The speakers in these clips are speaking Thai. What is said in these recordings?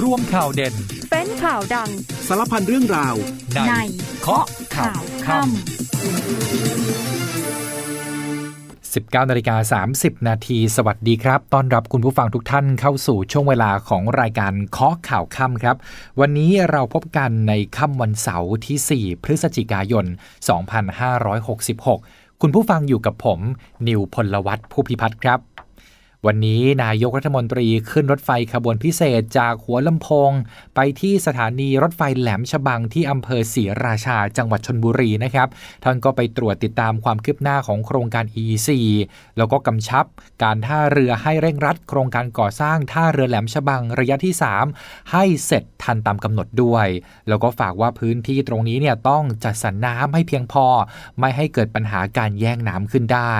ร่วมข่าวเด่น เป็นข่าวดัง สารพันเรื่องราวในเคาะข่าวค่ำ19นาฬิกา30 นาทีสวัสดีครับ ต้อนรับคุณผู้ฟังทุกท่านเข้าสู่ช่วงเวลาของรายการเคาะข่าวค่ำครับ วันนี้เราพบกันในค่ำวันเสาร์ที่ 4 พฤศจิกายน 2566 คุณผู้ฟังอยู่กับผม นิวพลวัตผู้พิพัฒน์ครับ วันนี้นายกรัฐมนตรีขึ้นรถไฟขบวนพิเศษจากหัวลำโพง ไปที่สถานีรถไฟแหลมฉบังที่อำเภอศรีราชาจังหวัดชนบุรีนะครับ ท่านก็ไปตรวจติดตามความคืบหน้าของโครงการ EEC แล้วก็กำชับการท่าเรือให้เร่งรัด โครงการก่อสร้างท่าเรือแหลมฉบังระยะที่ 3 ให้เสร็จทันตามกำหนดด้วย แล้วก็ฝากว่าพื้นที่ตรงนี้เนี่ยต้องจัดสรรน้ำให้เพียงพอ ไม่ให้เกิดปัญหาการแย่งน้ำขึ้นได้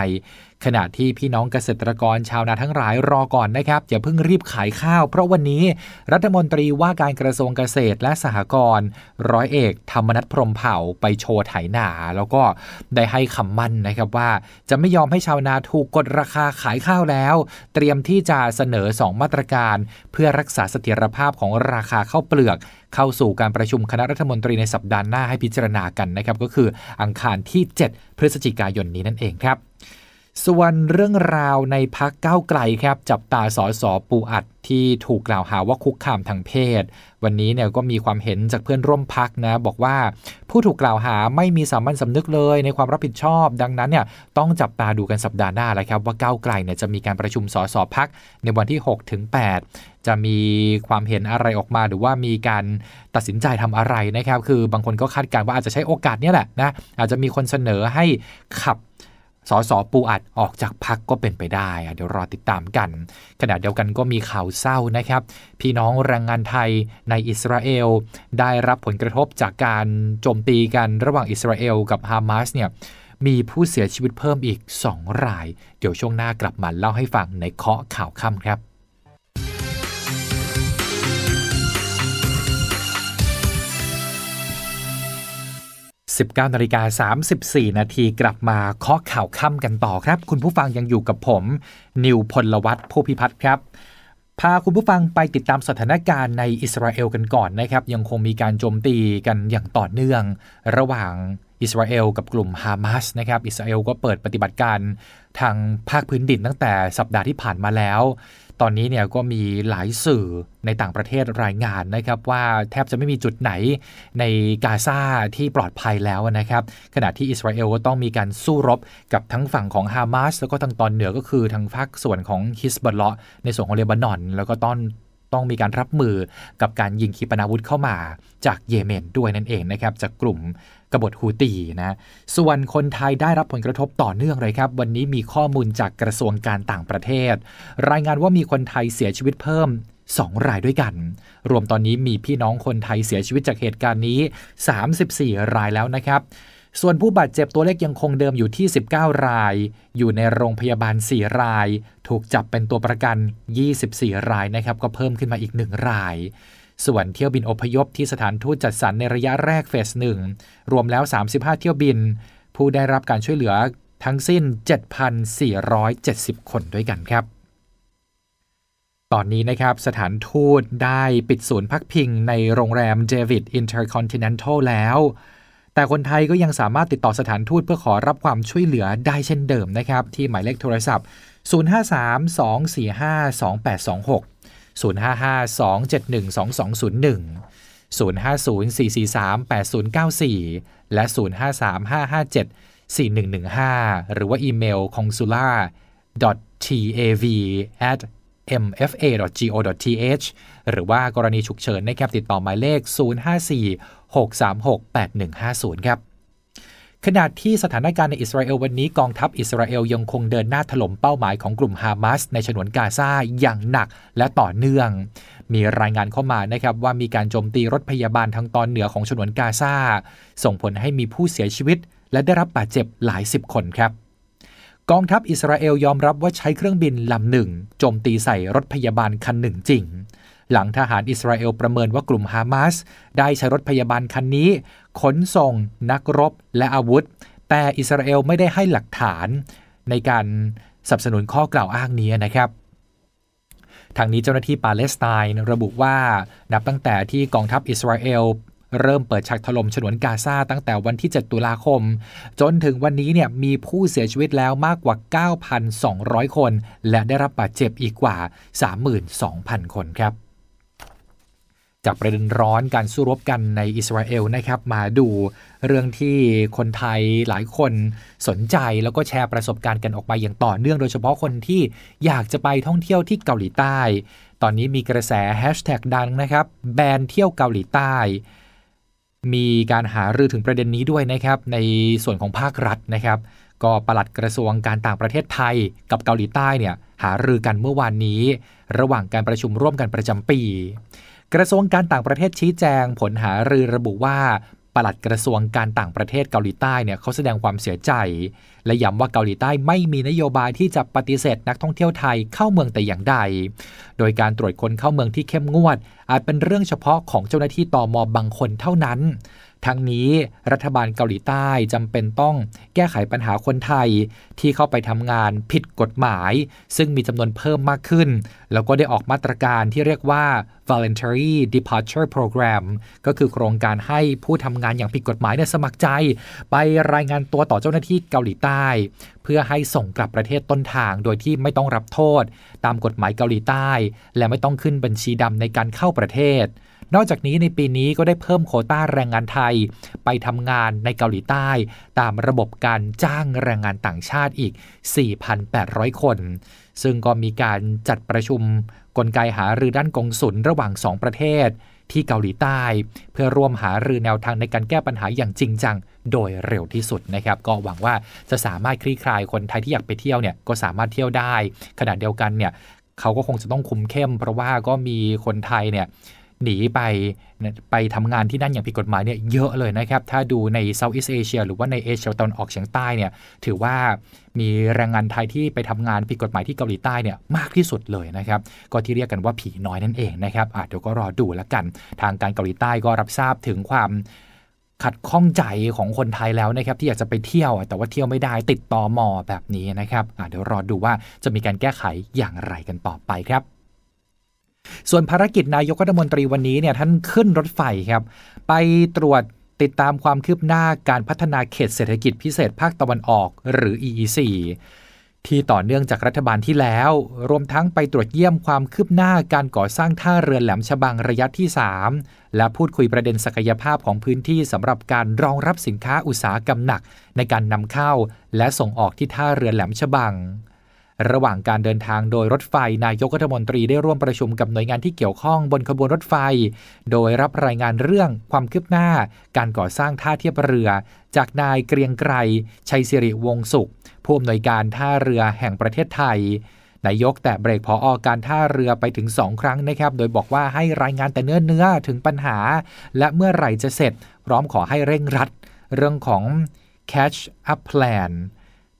ขณะที่พี่น้องเกษตรกรชาวนาทั้งหลายรอก่อนนะครับอย่าเพิ่งรีบขายข้าว เพราะวันนี้รัฐมนตรีว่าการกระทรวงเกษตรและสหกรณ์ร้อยเอกธรรมนัฐพรมเผ่าไปโชว์ไถนา แล้วก็ได้ให้คำมั่นนะครับว่า จะไม่ยอมให้ชาวนาถูกกดราคาขายข้าวแล้ว เตรียมที่จะเสนอ 2 มาตรการ เพื่อรักษาเสถียรภาพของราคาข้าวเปลือก เข้าสู่การประชุมคณะรัฐมนตรีในสัปดาห์หน้าให้พิจารณากันนะครับก็คืออังคารที่ 7 พฤศจิกายนนี้นั่นเองครับ ส่วนเรื่องราวในพักก้าวไกลครับ จับตาสอสอปูอัดที่ถูกกล่าวหาว่าคุกคามทางเพศ วันนี้เนี่ยก็มีความเห็นจากเพื่อนร่วมพักนะบอกว่าผู้ถูกกล่าวหาไม่มีสามัญสำนึกเลยในความรับผิดชอบ ดังนั้นเนี่ยต้องจับตาดูกันสัปดาห์หน้าแหละครับว่าก้าวไกลเนี่ยจะมีการประชุมสอสอพักในวันที่6ถึง8จะมีความเห็นอะไรออกมาหรือว่ามีการตัดสินใจทำอะไรนะครับ คือบางคนก็คาดการณ์ว่าอาจจะใช้โอกาสนี้แหละนะอาจจะมีคนเสนอให้ขับ สสปูอัดออกจากพักก็เป็นไปได้เดี๋ยวรอติดตามกัน ขณะเดียวกันก็มีข่าวเศร้านะครับ พี่น้องแรงงานไทยในอิสราเอล ได้รับผลกระทบจากการโจมตีกันระหว่างอิสราเอลกับฮามาสเนี่ยมีผู้เสียชีวิตเพิ่มอีก 2 ราย เดี๋ยวช่วงหน้ากลับมาเล่าให้ฟังในเคาะข่าวค่ำครับ 19นาฬิกา34 นาทีกลับมาเคาะข่าวค่ำกันต่อครับ คุณผู้ฟังยังอยู่กับผม นิวพลวัตผู้พิพัฒน์ครับ พาคุณผู้ฟังไปติดตามสถานการณ์ในอิสราเอลกันก่อนนะครับ ยังคงมีการโจมตีกันอย่างต่อเนื่อง ระหว่างอิสราเอลกับกลุ่มฮามาสนะครับอิสราเอลก็เปิดปฏิบัติการทางภาคพื้นดินตั้งแต่สัปดาห์ที่ผ่านมาแล้ว ตอนนี้เนี่ยก็มีหลายสื่อในต่างประเทศรายงานนะครับ ว่าแทบจะไม่มีจุดไหนในกาซาที่ปลอดภัยแล้วนะครับ ขณะที่อิสราเอลก็ต้องมีการสู้รบกับทั้งฝั่งของฮามาสแล้วก็ทางตอนเหนือก็คือทางภาคส่วนของฮิสบอลเลาะในส่วนของเลบานอน แล้วก็ต้องต้องมีการรับมือกับการยิงขีปนาวุธเข้ามาจากเยเมนด้วยนั่นเองนะครับจากกลุ่ม กบฏฮูตีนะส่วนคนไทยได้รับผลกระทบต่อเนื่องเลยครับ วันนี้มีข้อมูลจากกระทรวงการต่างประเทศ รายงานว่ามีคนไทยเสียชีวิตเพิ่ม2รายด้วยกัน รวมตอนนี้มีพี่น้องคนไทยเสียชีวิตจากเหตุการณ์นี้ 34 รายแล้วนะครับ ส่วนผู้บาดเจ็บตัวเลขยังคงเดิมอยู่ที่ 19 ราย อยู่ในโรงพยาบาล 4 ราย ถูกจับเป็นตัวประกัน 24 รายนะครับ ก็เพิ่มขึ้นมาอีก 1 ราย ส่วนเที่ยวบินอพยพที่สถานทูตจัดสรรในระยะแรกเฟสหนึ่งรวมแล้ว 35 เที่ยวบิน ผู้ได้รับการช่วยเหลือทั้งสิ้น 7,470 คนด้วยกันครับ ตอนนี้นะครับสถานทูตได้ปิดศูนย์พักพิงในโรงแรมเดวิดอินเตอร์คอนติเนนทัลแล้ว แต่คนไทยก็ยังสามารถติดต่อสถานทูตเพื่อขอรับความช่วยเหลือได้เช่นเดิมนะครับ ที่หมายเลขโทรศัพท์ 0532452826 055 271 2201 050-443-8094 และ 053-557-4115 หรือว่าอีเมล consular tav at mfa.go.th หรือว่ากรณีฉุกเฉินนะครับติดต่อหมายเลข 054-636-8150 ครับ ขณะที่สถานการณ์ในอิสราเอลวันนี้กองทัพอิสราเอลยังคงเดินหน้าถล่มเป้าหมายของกลุ่มฮามาสในฉนวนกาซาอย่างหนักและต่อเนื่อง มีรายงานเข้ามานะครับว่ามีการโจมตีรถพยาบาลทางตอนเหนือของฉนวนกาซาส่งผลให้มีผู้เสียชีวิต และได้รับบาดเจ็บหลายสิบคนครับกองทัพอิสราเอลยอมรับว่าใช้เครื่องบินลำหนึ่งโจมตีใส่รถพยาบาลคันหนึ่งจริง หลังทหารอิสราเอลประเมินว่ากลุ่มฮามาสได้ใช้รถพยาบาลคันนี้ ขนส่ง นักรบ และอาวุธ แต่อิสราเอลไม่ได้ให้หลักฐาน ในการสนับสนุนข้อกล่าวอ้างนี้นะครับทางนี้เจ้าหน้าที่ปาเลสไตน์ระบุว่านับตั้งแต่ที่กองทัพอิสราเอลเริ่มเปิดฉากถล่มฉนวนกาซาตั้งแต่วันที่ 7 ตุลาคม จนถึงวันนี้เนี่ยมีผู้เสียชีวิตแล้วมากกว่า 9,200 คน และได้รับบาดเจ็บอีกกว่า 32,000 คนครับ จากประเด็นร้อนการสู้รบกันในอิสราเอลนะครับ มาดูเรื่องที่คนไทยหลายคนสนใจแล้วก็แชร์ประสบการณ์กันออกไปอย่างต่อเนื่องโดยเฉพาะคนที่อยากจะไปท่องเที่ยวที่เกาหลีใต้ ตอนนี้มีกระแสแฮชแท็กดังนะครับ แบนเที่ยวเกาหลีใต้ มีการหารือถึงประเด็นนี้ด้วยนะครับ ในส่วนของภาครัฐนะครับ ก็ปลัดกระทรวงการต่างประเทศไทยกับเกาหลีใต้เนี่ยหารือกันเมื่อวานนี้ ระหว่างการประชุมร่วมกันประจำปี กระทรวงการต่างประเทศชี้แจง ผลหารือระบุว่าปลัดกระทรวงการต่างประเทศเกาหลีใต้เนี่ยเขาแสดงความเสียใจ และย้ำว่าเกาหลีใต้ไม่มีนโยบายที่จะปฏิเสธนักท่องเที่ยวไทยเข้าเมืองแต่อย่างใด โดยการตรวจคนเข้าเมืองที่เข้มงวด อาจเป็นเรื่องเฉพาะของเจ้าหน้าที่ตอมอบางคนเท่านั้น ทั้งนี้รัฐบาลเกาหลีใต้จำเป็นต้องแก้ไขปัญหาคนไทยที่เข้าไปทำงานผิดกฎหมาย ซึ่งมีจำนวนเพิ่มมากขึ้น แล้วก็ได้ออกมาตรการที่เรียกว่า voluntary departure program ก็คือโครงการให้ผู้ทำงานอย่างผิดกฎหมายเนี่ยสมัครใจ ไปรายงานตัวต่อเจ้าหน้าที่เกาหลีใต้ เพื่อให้ส่งกลับประเทศต้นทางโดยที่ไม่ต้องรับโทษ ตามกฎหมายเกาหลีใต้ และไม่ต้องขึ้นบัญชีดำในการเข้าประเทศ นอกจากนี้ในปีนี้ก็ได้เพิ่มโควต้าแรงงานไทย ไปทำงานในเกาหลีใต้ ตามระบบการจ้างแรงงานต่างชาติอีก 4,800 คน ซึ่งก็มีการจัดประชุมกลไกหารือด้านกงสุลระหว่าง 2 ประเทศที่เกาหลีใต้ เพื่อร่วมหารือแนวทางในการแก้ปัญหาอย่างจริงจัง โดยเร็วที่สุดนะครับ ก็หวังว่าจะสามารถคลี่คลายคนไทยที่อยากไปเที่ยวเนี่ยก็สามารถเที่ยวได้ ขณะเดียวกันเนี่ยเขาก็คงจะต้องคุมเข้ม เพราะว่าก็มีคนไทยเนี่ย หนีไปไปทำงานที่นั่นอย่างผิดกฎหมายเนี่ยเยอะเลยนะครับ ถ้าดูในเซาท์อีสเอเชียหรือว่าในเอเชียตะวันออกเฉียงใต้เนี่ยถือว่ามีแรงงานไทยที่ไปทำงานผิดกฎหมายที่เกาหลีใต้เนี่ยมากที่สุดเลยนะครับ ก็ที่เรียกกันว่าผีน้อยนั่นเองนะครับอะเดี๋ยวก็รอดูแล้วกัน ทางการเกาหลีใต้ก็รับทราบถึงความขัดข้องใจของคนไทยแล้วนะครับ ที่อยากจะไปเที่ยว แต่ว่าเที่ยวไม่ได้ติดต่อมอแบบนี้นะครับอะเดี๋ยวรอดูว่าจะมีการแก้ไขอย่างไรกันต่อไปครับ ส่วนภารกิจนายกรัฐมนตรีวันนี้เนี่ยท่านขึ้นรถไฟครับ ไปตรวจติดตามความคืบหน้าการพัฒนาเขตเศรษฐกิจพิเศษภาคตะวันออกหรือ EEC ที่ต่อเนื่องจากรัฐบาลที่แล้ว รวมทั้งไปตรวจเยี่ยมความคืบหน้าการก่อสร้างท่าเรือแหลมฉบังระยะที่ 3 และพูดคุยประเด็นศักยภาพของพื้นที่สำหรับการรองรับสินค้าอุตสาหกรรมหนัก ในการนำเข้า และส่งออกที่ท่าเรือแหลมฉบัง ระหว่างการเดินทางโดยรถไฟนายกรัฐมนตรีได้ร่วมประชุมกับหน่วยงานที่เกี่ยวข้องบนขบวนรถไฟ โดยรับรายงานเรื่องความคืบหน้า การก่อสร้างท่าเทียบเรือ จากนายเกรียงไกรชัยสิริวงสุข ผู้อำนวยการท่าเรือแห่งประเทศไทยนายกแต่เบรกพออการท่าเรือไปถึง 2 ครั้งนะครับ โดยบอกว่าให้รายงานแต่เนื้อเนื้อถึงปัญหา และเมื่อไหร่จะเสร็จ พร้อมขอให้เร่งรัด เรื่องของ catch up plan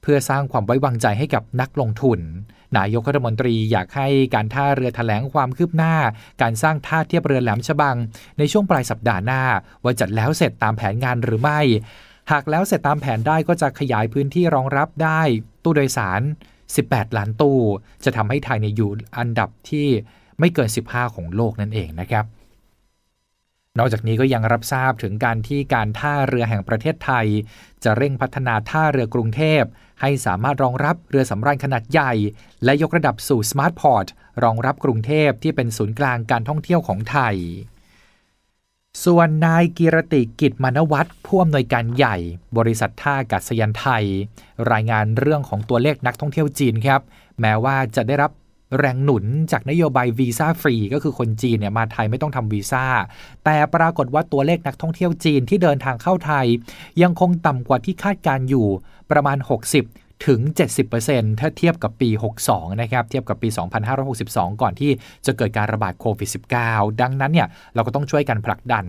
เพื่อสร้างความไว้วางใจให้กับนักลงทุน นายกรัฐมนตรีอยากให้การท่าเรือถแถลงความคืบหน้า การสร้างท่าเทียบเรือแหลมฉบัง ในช่วงปลายสัปดาห์หน้า ว่าจัดแล้วเสร็จตามแผนงานหรือไม่ หากแล้วเสร็จตามแผนได้ก็จะขยายพื้นที่รองรับได้ ตู้โดยสาร 18 ล้านตู้ จะทำให้ไทยในอยู่อันดับที่ไม่เกิน 15 ของโลกนั่นเองนะครับ นอกจากนี้ก็ยังรับทราบถึงการที่การท่าเรือแห่งประเทศไทย จะเร่งพัฒนาท่าเรือกรุงเทพ ให้สามารถรองรับเรือสำราญขนาดใหญ่ และยกระดับสู่ smart portรองรับกรุงเทพที่เป็นศูนย์กลางการท่องเที่ยวของไทย ส่วนนายกีรติกิจมานวัตรผู้อำนวยการใหญ่ บริษัทท่าอากาศยานไทย รายงานเรื่องของตัวเลขนักท่องเที่ยวจีนครับ แม้ว่าจะได้รับ แรงหนุนจากนโยบายวีซ่าฟรีก็คือคนจีนเนี่ยมาไทยไม่ต้องทำวีซ่า แต่ปรากฏว่าตัวเลขนักท่องเที่ยวจีนที่เดินทางเข้าไทย ยังคงต่ำกว่าที่คาดการอยู่ประมาณ 60ถึง 70%ถ้าเทียบกับปี 62 นะครับ เทียบกับปี 2562 ก่อนที่จะเกิดการระบาดโควิด -19 ดังนั้นเนี่ย เราก็ต้องช่วยกันผลักดัน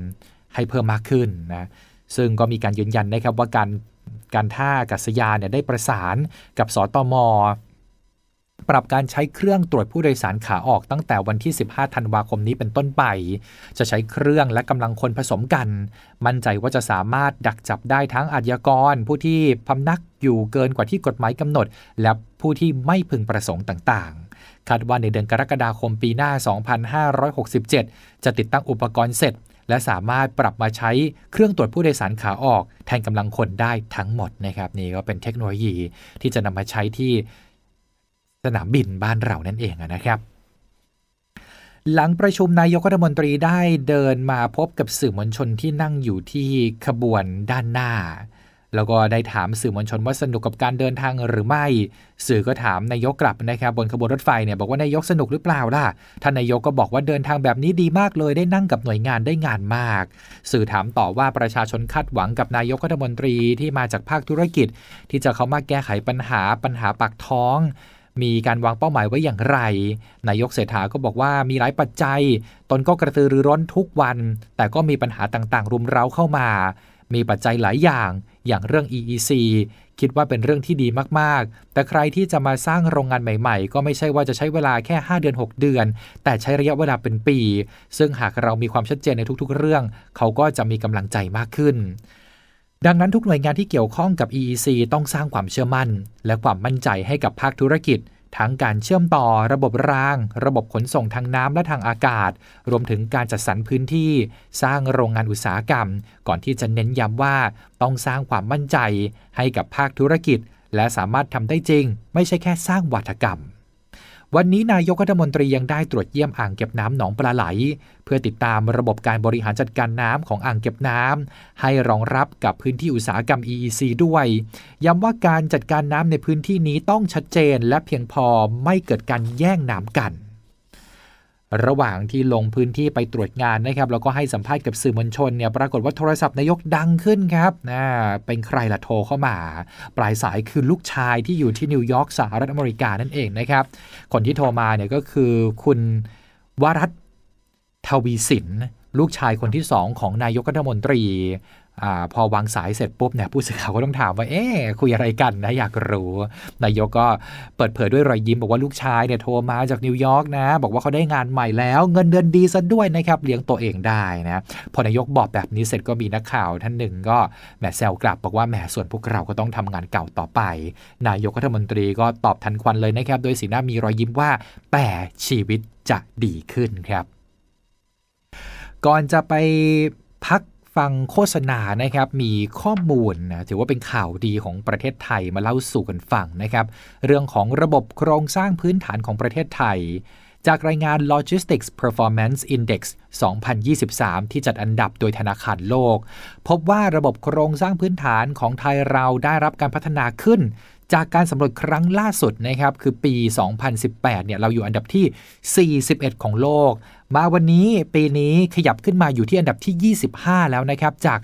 ให้เพิ่มมากขึ้นนะ ซึ่งก็มีการยืนยันนะครับว่าการการท่าอากาศยานเนี่ยได้ประสานกับสตม ปรับการใช้เครื่องตรวจผู้โดยสารขาออกตั้งแต่วันที่ 15 ธันวาคมนี้เป็นต้นไป จะใช้เครื่องและกำลังคนผสมกัน มั่นใจว่าจะสามารถดักจับได้ทั้งอาชญากร ผู้ที่พำนักอยู่เกินกว่าที่กฎหมายกำหนด และผู้ที่ไม่พึงประสงค์ต่างๆ คาดว่าในเดือนกรกฎาคมปีหน้า 2567 จะติดตั้งอุปกรณ์เสร็จ และสามารถปรับมาใช้เครื่องตรวจผู้โดยสารขาออก แทนกำลังคนได้ทั้งหมดนะครับนี่ก็เป็นเทคโนโลยีที่จะนำมาใช้ที่ สนามบินบ้านเรานั่นเองนะครับ หลังประชุมนายกรัฐมนตรีได้เดินมาพบกับสื่อมวลชนที่นั่งอยู่ที่ขบวนด้านหน้า แล้วก็ได้ถามสื่อมวลชนว่าสนุกกับการเดินทางหรือไม่ สื่อก็ถามนายกกลับนะครับ บนขบวนรถไฟเนี่ยบอกว่านายกสนุกหรือเปล่าล่ะท่านนายกก็บอกว่าเดินทางแบบนี้ดีมากเลยได้นั่งกับหน่วยงานได้งานมาก สื่อถามต่อว่าประชาชนคาดหวังกับนายกรัฐมนตรีที่มาจากภาคธุรกิจ ที่จะเข้ามาแก้ไขปัญหาปัญหาปากท้อง มีการวางเป้าหมายไว้อย่างไร นายกเศรษฐาก็บอกว่ามีหลายปัจจัย ตนก็กระตือรือร้นทุกวัน แต่ก็มีปัญหาต่างๆ รุมเร้าเข้ามา มีปัจจัยหลายอย่าง อย่างเรื่อง EEC คิดว่าเป็นเรื่องที่ดีมากๆ แต่ใครที่จะมาสร้างโรงงานใหม่ๆ ก็ไม่ใช่ว่าจะใช้เวลาแค่ 5 เดือน 6 เดือน แต่ใช้ระยะเวลาเป็นปี ซึ่งหากเรามีความชัดเจนในทุกๆ เรื่อง เขาก็จะมีกำลังใจมากขึ้น ดังนั้นทุกหน่วยงานที่เกี่ยวข้องกับ EEC ต้องสร้างความเชื่อมั่น และความมั่นใจให้กับภาคธุรกิจ ทั้งการเชื่อมต่อระบบราง ระบบขนส่งทางน้ำและทางอากาศ รวมถึงการจัดสรรพื้นที่ สร้างโรงงานอุตสาหกรรม ก่อนที่จะเน้นย้ำว่าต้องสร้างความมั่นใจ ให้กับภาคธุรกิจ และสามารถทำได้จริง ไม่ใช่แค่สร้างวัฒกรรม วันนี้นายกรัฐมนตรียังได้ตรวจเยี่ยมอ่างเก็บน้ำหนองปลาไหล เพื่อติดตามระบบการบริหารจัดการน้ำของอ่างเก็บน้ำให้รองรับกับพื้นที่อุตสาหกรรม EEC ด้วย ย้ำว่าการจัดการน้ำในพื้นที่นี้ต้องชัดเจนและเพียงพอไม่เกิดการแย่งน้ำกัน ระหว่างที่ลงพื้นที่ไปตรวจงานนะครับแล้วก็ให้สัมภาษณ์กับสื่อมวลชนเนี่ยปรากฏว่าโทรศัพท์นายกดังขึ้นครับนะเป็นใครล่ะโทรเข้ามา ปลายสายคือลูกชายที่อยู่ที่นิวยอร์กสหรัฐอเมริกานั่นเองนะครับคนที่โทรมาเนี่ยก็คือคุณวรัตทวีสิน ลูกชายคนที่สองของนายกรัฐมนตรีอพอวางสายเสร็จปุ๊บเนี่ยผู้สื่อข่าวก็ต้องถามว่า เอ๊คุยอะไรกันนะ อยากรู้ นายกก็เปิดเผยด้วยรอยยิ้ม บอกว่าลูกชายเนี่ยโทรมาจากนิวยอร์กนะ บอกว่าเขาได้งานใหม่แล้ว เงินเดือนดีซะด้วยนะครับ เลี้ยงตัวเองได้นะ พอนายกบอกแบบนี้เสร็จก็มีนักข่าวท่านหนึ่งก็แหมแซวกลับ บอกว่าแหมส่วนพวกเราก็ต้องทำงานเก่าต่อไป นายกรัฐมนตรีก็ตอบทันควันเลยนะครับโดยสีหน้ามีรอยยิ้มว่า แต่ชีวิตจะดีขึ้นครับ ก่อนจะไปพักฟังโฆษณานะครับมีข้อมูลนะถือว่าเป็นข่าวดีของประเทศไทยมาเล่าสู่กันฟังนะครับ เรื่องของระบบโครงสร้างพื้นฐานของประเทศไทย จากรายงาน Logistics Performance Index 2023 ที่จัดอันดับโดยธนาคารโลก พบว่าระบบโครงสร้างพื้นฐานของไทยเราได้รับการพัฒนาขึ้น จากการสำรวจครั้งล่าสุดนะครับคือปี 2018 เนี่ยเราอยู่อันดับที่ 41 ของโลก มาวันนี้ปีนี้ขยับขึ้นมาอยู่ที่อันดับที่ 25 แล้วนะครับจาก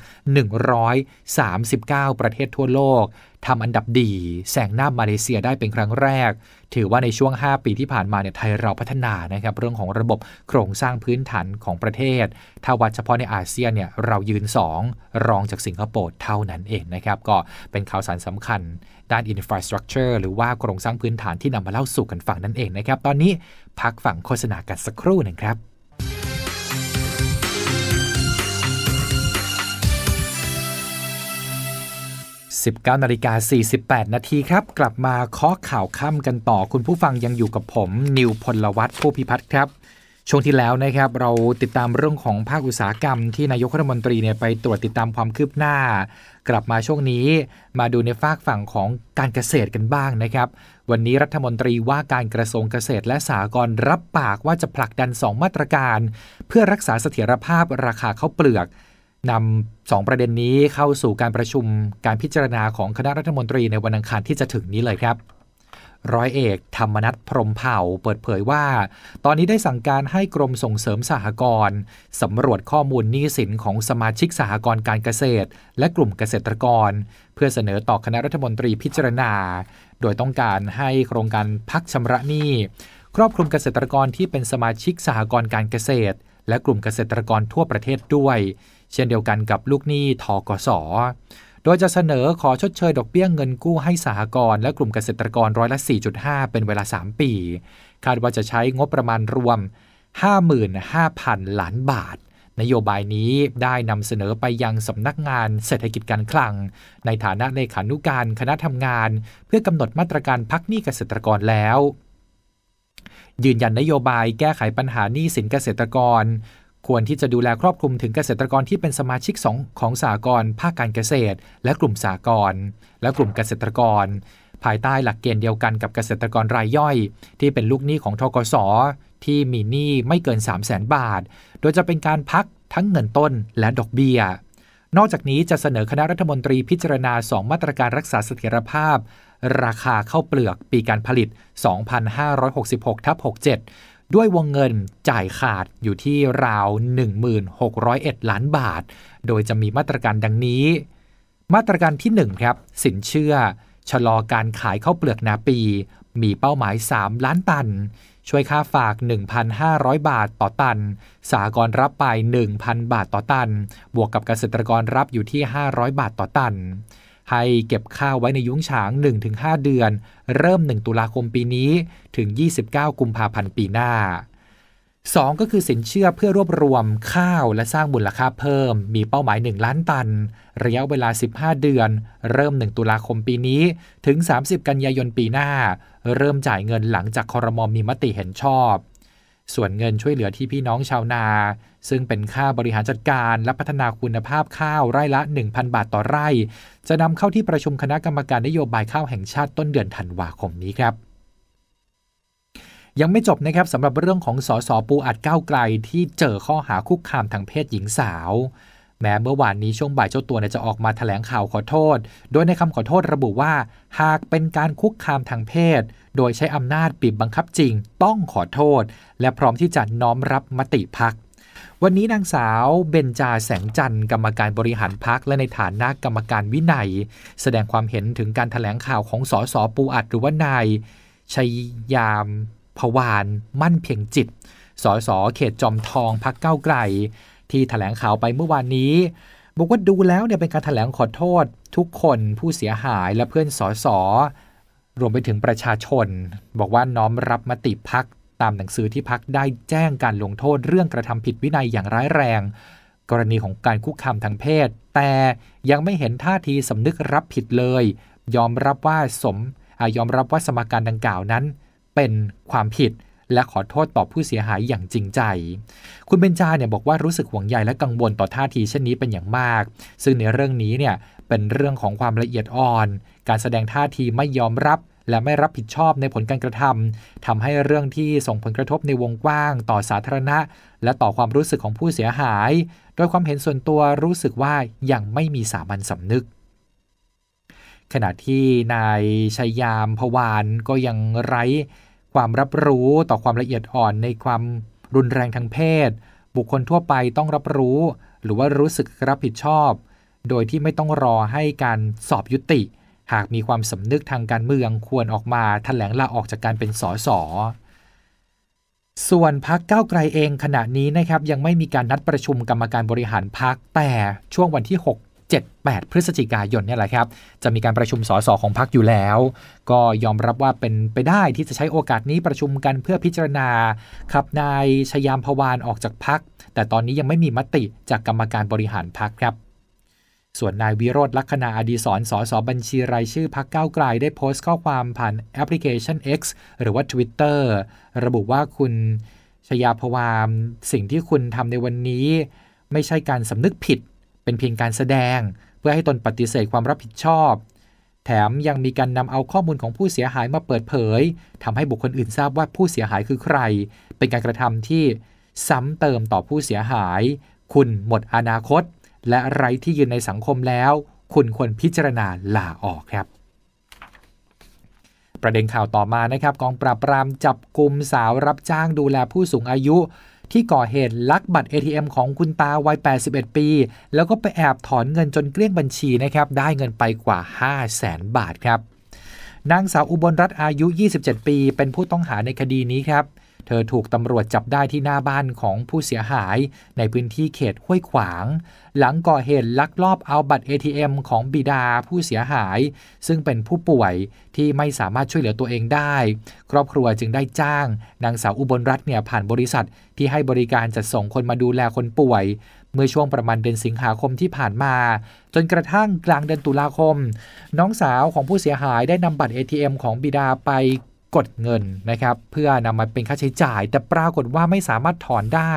139 ประเทศทั่วโลกทำอันดับดีแซงหน้ามาเลเซียได้เป็นครั้งแรก ถือว่าในช่วง 5 ปีที่ผ่านมาเนี่ยไทยเราพัฒนานะครับเรื่องของระบบโครงสร้างพื้นฐานของประเทศ ถ้าวัดเฉพาะในอาเซียนเนี่ยเรายืน 2 รองจากสิงคโปร์เท่านั้นเองนะครับก็เป็นข่าวสารสำคัญ ด้าน infrastructure หรือว่าโครงสร้างพื้นฐานที่นำมาเล่าสู่กันฟังนั่นเองนะครับตอนนี้พักฝั่งโฆษณากันสักครู่หนึ่งครับ 19นาฬิกา48 นาทีครับ กลับมาเคาะข่าวค่ำกันต่อ คุณผู้ฟังยังอยู่กับผม นิวพลวัตผู้พิพัฒน์ครับ ช่วงที่แล้วนะครับเราติดตามเรื่องของภาคอุตสาหกรรม ที่นายกรัฐมนตรีเนี่ยไปตรวจติดตามความคืบหน้า กลับมาช่วงนี้มาดูในฝากฝั่งของการเกษตรกันบ้างนะครับ วันนี้รัฐมนตรีว่าการกระทรวงเกษตรและสหกรณ์รับปากว่าจะผลักดัน 2 มาตรการ เพื่อรักษาเสถียรภาพราคาข้าวเปลือกนำสองประเด็นนี้เข้าสู่การประชุมการพิจารณาของคณะรัฐมนตรีในวันอังคารที่จะถึงนี้เลยครับ ร้อยเอกธรรมนัฐพรมเผ่าเปิดเผยว่า ตอนนี้ได้สั่งการให้กรมส่งเสริมสหกรณ์สำรวจข้อมูลหนี้สินของสมาชิกสหกรณ์การเกษตร และกลุ่มเกษตรกร เพื่อเสนอต่อคณะรัฐมนตรีพิจารณา โดยต้องการให้โครงการพักชำระหนี้ครอบคลุมเกษตรกรที่เป็นสมาชิกสหกรณ์การเกษตร และกลุ่มเกษตรกรทั่วประเทศด้วย เช่นเดียวกันกับลูกหนี้ทกสโดยจะเสนอขอชดเชยดอกเบี้ยเงินกู้ให้สหกรณ์และกลุ่มเกษตรกรร้อยละ 4.5 เป็นเวลา 3 ปี คาดว่าจะใช้งบประมาณรวม 55,000 ล้านบาท นโยบายนี้ได้นำเสนอไปยังสำนักงานเศรษฐกิจการคลัง ในฐานะเลขานุการคณะทำงาน เพื่อกำหนดมาตรการพักหนี้เกษตรกรแล้ว ยืนยันนโยบายแก้ไขปัญหาหนี้สินเกษตรกร ควรที่จะดูแลครอบคลุมถึงเกษตรกรที่เป็นสมาชิกสองของสากลภาคการเกษตร และกลุ่มสากลและกลุ่มเกษตรกร ภายใต้หลักเกณฑ์เดียวกันกับเกษตรกรรายย่อย ที่เป็นลูกหนี้ของทกส ที่มีหนี้ไม่เกิน 3 0 0แสนบาท โดยจะเป็นการพักทั้งเงินต้นและดอกเบี้ย นอกจากนี้จะเสนอคณะรัฐมนตรีพิจารณา 2 มาตรการรักษาเสถียรภาพ ราคาข้าวเปลือกปีการผลิต 2566ทับ67 ด้วยวงเงินจ่ายขาดอยู่ที่ราว 1601 ล้านบาท โดยจะมีมาตรการดังนี้ มาตรการที่1ครับสินเชื่อ ชะลอการขายข้าวเปลือกนาปี มีเป้าหมาย 3 ล้านตัน ช่วยค่าฝาก 1,500 บาทต่อตัน สากรรับไป 1,000 บาทต่อตัน บวกกับเกษตรกรรับอยู่ที่ 500 บาทต่อตัน ให้เก็บข้าวไว้ในยุ้งฉาง 1-5 เดือน เริ่ม 1 ตุลาคมปีนี้ ถึง 29 กุมภาพันธ์ปีหน้า 2 ก็คือสินเชื่อเพื่อรวบรวมข้าวและสร้างมูลค่าเพิ่ม มีเป้าหมาย 1 ล้านตัน ระยะเวลา 15 เดือน เริ่ม 1 ตุลาคมปีนี้ถึง 30 กันยายนปีหน้า เริ่มจ่ายเงินหลังจากคอรมอมีมติเห็นชอบ ส่วนเงินช่วยเหลือที่พี่น้องชาวนา ซึ่งเป็นค่าบริหารจัดการและพัฒนาคุณภาพข้าวไร่ละ 1,000 บาทต่อไร่ จะนำเข้าที่ประชุมคณะกรรมการนโยบายข้าวแห่งชาติต้นเดือนธันวาคมนี้ครับ ยังไม่จบนะครับสำหรับเรื่องของสสปูอัดก้าวไกลที่เจอข้อหาคุกคามทางเพศหญิงสาว แม้เมื่อวานนี้ช่วงบ่ายเจ้าตัวจะออกมาแถลงข่าวขอโทษ โดยในคำขอโทษระบุว่า หากเป็นการคุกคามทางเพศ โดยใช้อำนาจบีบบังคับจริง ต้องขอโทษ และพร้อมที่จะน้อมรับมติพักวันนี้นางสาวเบนจาแสงจันทร์กรรมการบริหารพักและในฐานะกรรมการวินัย แสดงความเห็นถึงการถแถลงข่าวของสสปูอัดหรือว่านายชัยยาม พวานมั่นเพียงจิต สสเขตจอมทองพักเก้าไกล ที่ถแถลงข่าวไปเมื่อวานนี้บอกว่าดูแล้วเนี่ยเป็นการถแถลงขอโทษ ทุกคนผู้เสียหายและเพื่อนสสรวมไปถึงประชาชน บอกว่าน้อมรับมติพักตามหนังสือที่พักได้แจ้งการลงโทษเรื่องกระทำผิดวินัยอย่างร้ายแรง กรณีของการคุกคามทางเพศ แต่ยังไม่เห็นท่าทีสำนึกรับผิดเลย ยอมรับว่าสมอยอมรับว่าสมการดังกล่าวนั้น เป็นความผิด และขอโทษต่อผู้เสียหายอย่างจริงใจ คุณเบนจาเนี่ยบอกว่ารู้สึกห่วงใยและกังวลต่อท่าทีเช่นนี้เป็นอย่างมาก ซึ่งในเรื่องนี้เนี่ยเป็นเรื่องของความละเอียดอ่อน การแสดงท่าทีไม่ยอมรับและไม่รับผิดชอบในผลการกระทำทำให้เรื่องที่ส่งผลกระทบในวงกว้าง ต่อสาธารณะ และต่อความรู้สึกของผู้เสียหาย โดยความเห็นส่วนตัวรู้สึกว่ายังไม่มีสามัญสำนึก ขณะที่นายชัยยามพวานก็ยังไร้ความรับรู้ต่อความละเอียดอ่อนในความรุนแรงทางเพศ บุคคลทั่วไปต้องรับรู้ หรือว่ารู้สึกรับผิดชอบ โดยที่ไม่ต้องรอให้การสอบยุติ หากมีความสำนึกทางการเมืองควรออกมาถแถลงลาออกจากการเป็นสสส่วนพักเก้าไกลเองขณะนี้นะครับยังไม่มีการนัดประชุมกรรมการบริหารพักแต่ช่วงวันที่ 6 7 8 พฤศจิกายนเนี่ยแหละครับ จะมีการประชุมสสของพักอยู่แล้ว ก็ยอมรับว่าเป็นไปได้ที่จะใช้โอกาสนี้ประชุมกันเพื่อพิจารณาขับนายชยามพวานออกจากพักแต่ตอนนี้ยังไม่มีมติจากกรรมการบริหารพักครับ ส่วนนายวิโรธลักษณะอดีศรสสบัญชีรายชื่อพักเก้าไกลได้โพสต์ข้อความผ่านแอปพลิเคชัน X หรือว่า Twitter ระบุว่าคุณชยาพวาม สิ่งที่คุณทำในวันนี้ ไม่ใช่การสำนึกผิด เป็นเพียงการแสดง เพื่อให้ตนปฏิเสธความรับผิดชอบ แถมยังมีการนำเอาข้อมูลของผู้เสียหายมาเปิดเผยทำให้บุคคลอื่นทราบว่าผู้เสียหายคือใคร เป็นการกระทำที่ซ้ำเติมต่อผู้เสียหาย คุณหมดอนาคต และไร้ที่ยืนในสังคมแล้ว คุณควรพิจารณาลาออกครับประเด็นข่าวต่อมานะครับกองปราบปรามจับกลุ่มสาวรับจ้างดูแลผู้สูงอายุ ที่ก่อเหตุลักบัตร ATM ของคุณตาวัย 81 ปี แล้วก็ไปแอบถอนเงินจนเกลี้ยงบัญชีนะครับ ได้เงินไปกว่า 5 0 0แสนบาทครับ นางสาวอุบลรัตน์อายุ 27 ปี เป็นผู้ต้องหาในคดีนี้ครับ เธอถูกตำรวจจับได้ที่หน้าบ้านของผู้เสียหายในพื้นที่เขตห้วยขวาง หลังก่อเหตุลักลอบเอาบัตร ATM ของบิดาผู้เสียหาย ซึ่งเป็นผู้ป่วยที่ไม่สามารถช่วยเหลือตัวเองได้ ครอบครัวจึงได้จ้าง นางสาวอุบลรัตน์เนี่ยผ่านบริษัทที่ให้บริการจัดส่งคนมาดูแลคนป่วย เมื่อช่วงประมาณเดือนสิงหาคมที่ผ่านมา จนกระทั่งกลางเดือนตุลาคม น้องสาวของผู้เสียหายได้นำบัตร ATM ของบิดาไป กดเงินนะครับ เพื่อนำมาเป็นค่าใช้จ่าย แต่ปรากฏว่าไม่สามารถถอนได้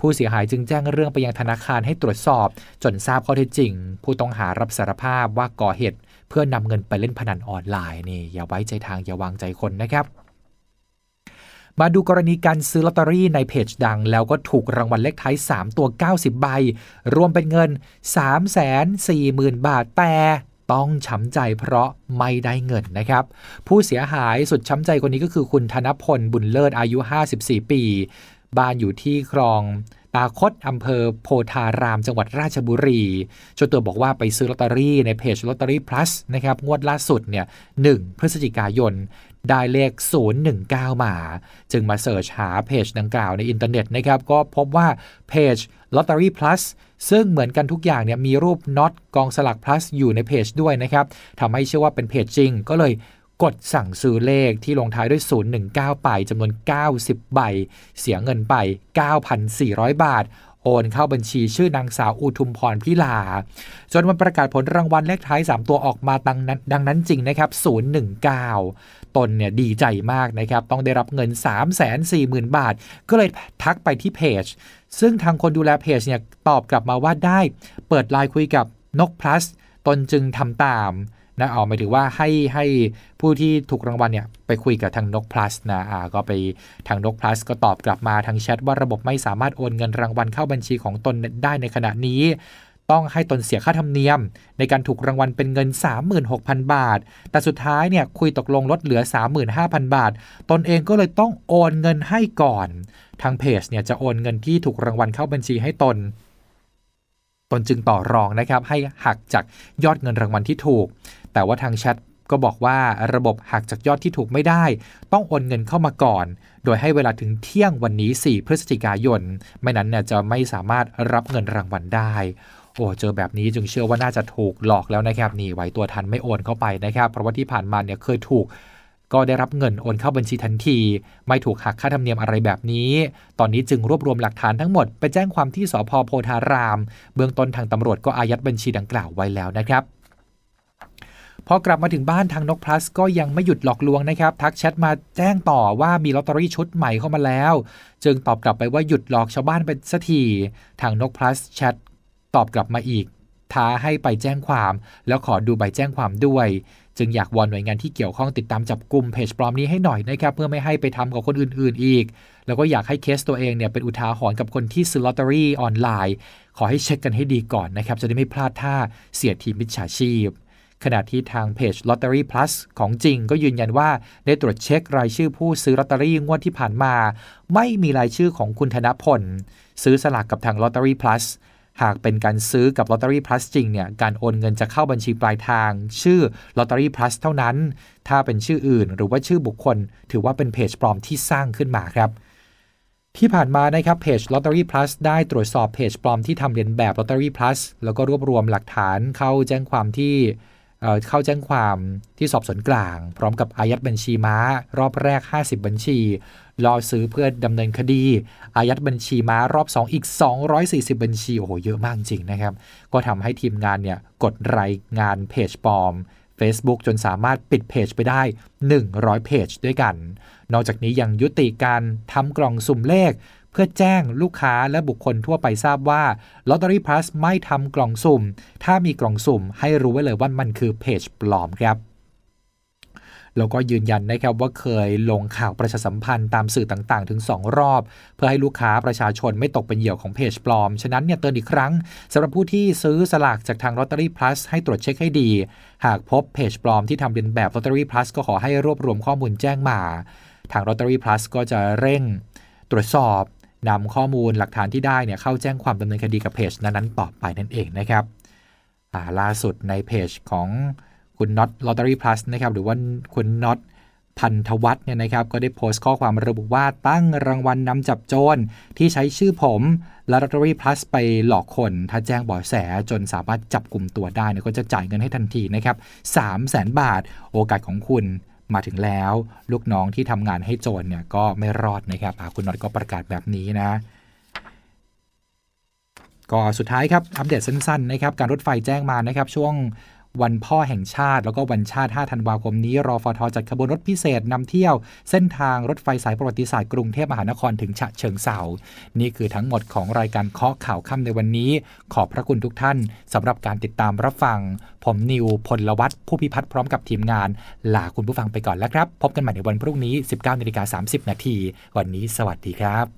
ผู้เสียหายจึงแจ้งเรื่องไปยังธนาคารให้ตรวจสอบ จนทราบข้อเท็จจริง ผู้ต้องหารับสารภาพว่าก่อเหตุ เพื่อนำเงินไปเล่นพนันออนไลน์นี่อย่าไว้ใจทางอย่าวางใจคนนะครับมาดูกรณีการซื้อลอตเตอรี่ในเพจดัง แล้วก็ถูกรางวัลเลขท้าย 3 ตัว 90 ใบ รวมเป็นเงิน 340,000 บาท แต่ ต้องช้ำใจเพราะไม่ได้เงินนะครับ ผู้เสียหายสุดช้ำใจคนนี้ก็คือคุณธนพลบุญเลิศอายุ 54 ปี บ้านอยู่ที่คลองตาคดอำเภอโพธาราม จังหวัดราชบุรีเจ้าตัวบอกว่าไปซื้อลอตเตอรี่ในเพจลอตเตอรี่ plus นะครับ งวดล่าสุดเนี่ย 1 พฤศจิกายน ได้เลข 019 มา จึงมา search หาเพจดังกล่าวในอินเทอร์เน็ตนะครับก็พบว่าเพจ Lottery Plus ซึ่งเหมือนกันทุกอย่างเนี่ยมีรูปน็อตกองสลัก plus อยู่ในเพจด้วยนะครับทำให้เชื่อว่าเป็นเพจจริง ก็เลยกดสั่งซื้อเลขที่ลงท้ายด้วย 019 ไปจำนวน 90 ใบ เสียเงินไป 9,400 บาท โอนเข้าบัญชีชื่อนางสาวอุทุมพรพิลา จนวันประกาศผลรางวัลเลขท้าย 3 ตัวออกมาดังนั้นดังนั้นจริงนะครับ 019 ตนเนี่ยดีใจมากนะครับ ต้องได้รับเงิน 340,000 บาท ก็เลยทักไปที่เพจ ซึ่งทางคนดูแลเพจเนี่ยตอบกลับมาว่าได้ เปิดไลน์คุยกับนก plus ตนจึงทำตามนะเอาหมายถึงว่าให้ให้ผู้ที่ถูกรางวัลเนี่ยไปคุยกับทางนก plus นะอ่าก็ไปทางนก plus ก็ตอบกลับมาทางแชทว่าระบบไม่สามารถโอนเงินรางวัลเข้าบัญชีของตนได้ในขณะนี้ ต้องให้ตนเสียค่าธรรมเนียม ในการถูกรางวัลเป็นเงิน 36,000 บาท แต่สุดท้ายเนี่ยคุยตกลงลดเหลือ 35,000 บาท ตนเองก็เลยต้องโอนเงินให้ก่อน ทางเพจเนี่ยจะโอนเงินที่ถูกรางวัลเข้าบัญชีให้ตน ตนจึงต่อรองนะครับให้หักจากยอดเงินรางวัลที่ถูก แต่ว่าทางแชทก็บอกว่าระบบหักจากยอดที่ถูกไม่ได้ ต้องโอนเงินเข้ามาก่อน โดยให้เวลาถึงเที่ยงวันนี้ 4 พฤศจิกายน ไม่นั้นเนี่ยจะไม่สามารถรับเงินรางวัลได้ โอ้เจอแบบนี้จึงเชื่อว่าน่าจะถูกหลอกแล้วนะครับนี่ไหวตัวทันไม่โอนเข้าไปนะครับเพราะว่าที่ผ่านมาเนี่ยเคยถูกก็ได้รับเงินโอนเข้าบัญชีทันที ไม่ถูกหักค่าธรรมเนียมอะไรแบบนี้ ตอนนี้จึงรวบรวมหลักฐานทั้งหมด ไปแจ้งความที่สพโพธาราม เบื้องต้นทางตำรวจก็อายัดบัญชีดังกล่าวไว้แล้วนะครับพอกลับมาถึงบ้านทางนกพลัสก็ยังไม่หยุดหลอกลวงนะครับ ทักแชทมาแจ้งต่อว่ามีลอตเตอรี่ชุดใหม่เข้ามาแล้ว จึงตอบกลับไปว่าหยุดหลอกชาวบ้านไปสักทีทางนกพลัสแชท ตอบกลับมาอีก ท้าให้ไปแจ้งความ แล้วขอดูใบแจ้งความด้วย จึงอยากวอนหน่วยงานที่เกี่ยวข้องติดตามจับกลุ่มเพจปลอมนี้ให้หน่อยนะครับเพื่อไม่ให้ไปทำกับคนอื่นๆอีก แล้วก็อยากให้เคสตัวเองเนี่ยเป็นอุทาหรณ์กับคนที่ซื้อลอตเตอรี่ออนไลน์ ขอให้เช็คกันให้ดีก่อนนะครับจะได้ไม่พลาดท่าเสียทีมมิจฉาชีพขณะที่ทางเพจ Lottery Plus ของจริงก็ยืนยันว่า ได้ตรวจเช็ครายชื่อผู้ซื้อลอตเตอรี่งวดที่ผ่านมา ไม่มีรายชื่อของคุณธนพล ซื้อสลากกับทาง Lottery Plus หากเป็นการซื้อกับลอตเตอรี่ Plus จริงเนี่ยการโอนเงินจะเข้าบัญชีปลายทาง ชื่อลอตเตอรี่ Plus เท่านั้น ถ้าเป็นชื่ออื่นหรือว่าชื่อบุคคล ถือว่าเป็นเพจปลอมที่สร้างขึ้นมาครับที่ผ่านมานะครับเพจ Lottery Plus ได้ตรวจสอบเพจปลอมที่ทำเลียนแบบ Lottery Plus แล้วก็รวบรวมหลักฐานเข้าแจ้งความที่ เเข้าแจ้งความที่สอบสวนกลาง พร้อมกับอายัดบัญชีม้า รอบแรก 50 บัญชีรอซื้อเพื่อดำเนินคดี อายัดบัญชีม้ารอบ 2 อีก 240 บัญชีโอ้โหเยอะมากจริงนะครับ ก็ทำให้ทีมงานเนี่ยกดรายงานเพจปลอม Facebook จนสามารถปิดเพจไปได้ 100 เพจด้วยกัน นอกจากนี้ยังยุติการทำกล่องสุ่มเลข เพื่อแจ้งลูกค้าและบุคคลทั่วไปทราบว่า Lottery Plus ไม่ทำกล่องสุ่ม ถ้ามีกล่องสุ่ม ให้รู้ไว้เลยว่ามันคือเพจปลอมครับแล้วก็ยืนยันนะครับว่าเคยลงข่าวประชาสัมพันธ์ตามสื่อต่างๆ ถึง 2 รอบ เพื่อให้ลูกค้าประชาชนไม่ตกเป็นเหยื่อของเพจปลอม ฉะนั้นเนี่ยเตือนอีกครั้งสำหรับผู้ที่ซื้อสลากจากทาง Lottery Plus ให้ตรวจเช็คให้ดี หากพบเพจปลอมที่ทำเลียนแบบ Lottery Plus ก็ขอให้รวบรวมข้อมูลแจ้งมา ทาง Lottery Plus ก็จะเร่งตรวจสอบ นำข้อมูลหลักฐานที่ได้เนี่ยเข้าแจ้งความดำเนินคดีกับเพจนั้นๆต่อไปนั่นเองนะครับล่าสุดในเพจของคุณน็อต Lottery Plus นะครับหรือว่าคุณน็อตพันธวัฒน์เนี่ยนะครับก็ได้โพสต์ข้อความระบุว่าตั้งรางวัลนนำจับโจรที่ใช้ชื่อผมและ Lottery Plus ไปหลอกคน ถ้าแจ้งเบาะแสจนสามารถจับกลุ่มตัวได้เนี่ยก็จะจ่ายเงินให้ทันทีนะครับ3 0 0แสนบาท โอกาสของคุณ มาถึงแล้ว ลูกน้องที่ทำงานให้โจรเนี่ยก็ไม่รอดนะครับคุณน็อตก็ประกาศแบบนี้นะก็สุดท้ายครับอัปเดตสั้นๆนะครับการรถไฟแจ้งมานะครับช่วง วันพ่อแห่งชาติ แล้วก็วันชาติ 5 ธันวาคมนี้ รอฟทจัดขบวนรถพิเศษนำเที่ยว เส้นทางรถไฟสายประวัติศาสตร์กรุงเทพมหานครถึงฉะเชิงเซานี่คือทั้งหมดของรายการเคาะข่าวค่ำในวันนี้ ขอบพระคุณทุกท่านสำหรับการติดตามรับฟัง ผมนิวพลวัตผู้พิพัฒน์พร้อมกับทีมงาน ลาคุณผู้ฟังไปก่อนแล้วครับ พบกันใหม่ในวันพรุ่งนี้ 19นาฬิกา30นาทีวันนี้สวัสดีครับ